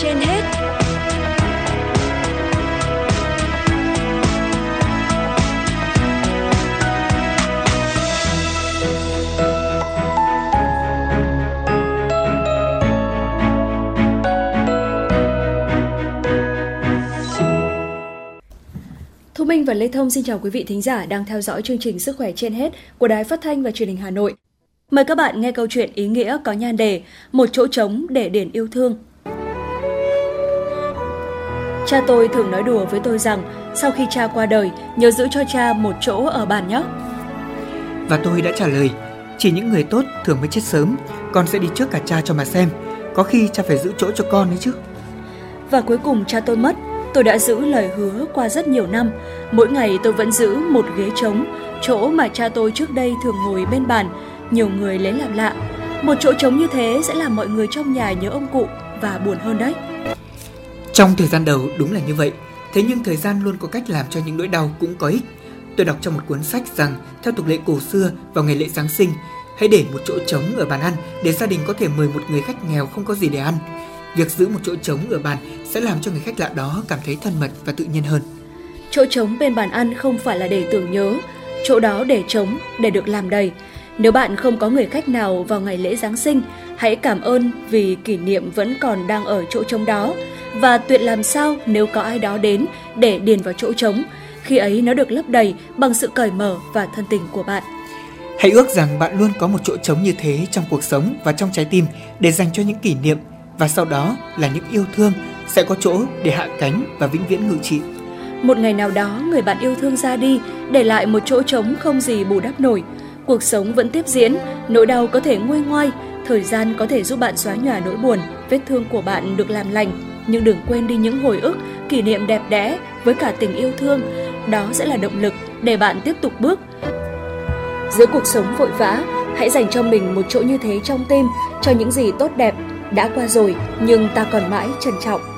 trên hết. Thu Minh và Lê Thông xin chào quý vị thính giả đang theo dõi chương trình Sức khỏe trên hết của Đài Phát thanh và Truyền hình Hà Nội. Mời các bạn nghe câu chuyện ý nghĩa có nhan đề Một chỗ trống để điển yêu thương. Cha tôi thường nói đùa với tôi rằng sau khi cha qua đời, nhớ giữ cho cha một chỗ ở bàn nhé. Và tôi đã trả lời, chỉ những người tốt thường mới chết sớm, con sẽ đi trước cả cha cho mà xem. Có khi cha phải giữ chỗ cho con đấy chứ. Và cuối cùng cha tôi mất, tôi đã giữ lời hứa qua rất nhiều năm. Mỗi ngày tôi vẫn giữ một ghế trống, chỗ mà cha tôi trước đây thường ngồi bên bàn. Nhiều người lấy làm lạ. Một chỗ trống như thế sẽ làm mọi người trong nhà nhớ ông cụ và buồn hơn đấy. Trong thời gian đầu đúng là như vậy, thế nhưng thời gian luôn có cách làm cho những nỗi đau cũng có ích. Tôi đọc trong một cuốn sách rằng theo tục lệ cổ xưa vào ngày lễ Giáng sinh, hãy để một chỗ trống ở bàn ăn để gia đình có thể mời một người khách nghèo không có gì để ăn. Việc giữ một chỗ trống ở bàn sẽ làm cho người khách lạ đó cảm thấy thân mật và tự nhiên hơn. Chỗ trống bên bàn ăn không phải là để tưởng nhớ, chỗ đó để trống, để được làm đầy. Nếu bạn không có người khách nào vào ngày lễ Giáng sinh, hãy cảm ơn vì kỷ niệm vẫn còn đang ở chỗ trống đó. Và tuyệt làm sao nếu có ai đó đến để điền vào chỗ trống, khi ấy nó được lấp đầy bằng sự cởi mở và thân tình của bạn. Hãy ước rằng bạn luôn có một chỗ trống như thế trong cuộc sống và trong trái tim để dành cho những kỷ niệm và sau đó là những yêu thương sẽ có chỗ để hạ cánh và vĩnh viễn ngự trị. Một ngày nào đó người bạn yêu thương ra đi, để lại một chỗ trống không gì bù đắp nổi. Cuộc sống vẫn tiếp diễn, nỗi đau có thể nguôi ngoai, thời gian có thể giúp bạn xóa nhòa nỗi buồn, vết thương của bạn được làm lành. Nhưng đừng quên đi những hồi ức, kỷ niệm đẹp đẽ với cả tình yêu thương. Đó sẽ là động lực để bạn tiếp tục bước. Giữa cuộc sống vội vã, hãy dành cho mình một chỗ như thế trong tim, cho những gì tốt đẹp đã qua rồi nhưng ta còn mãi trân trọng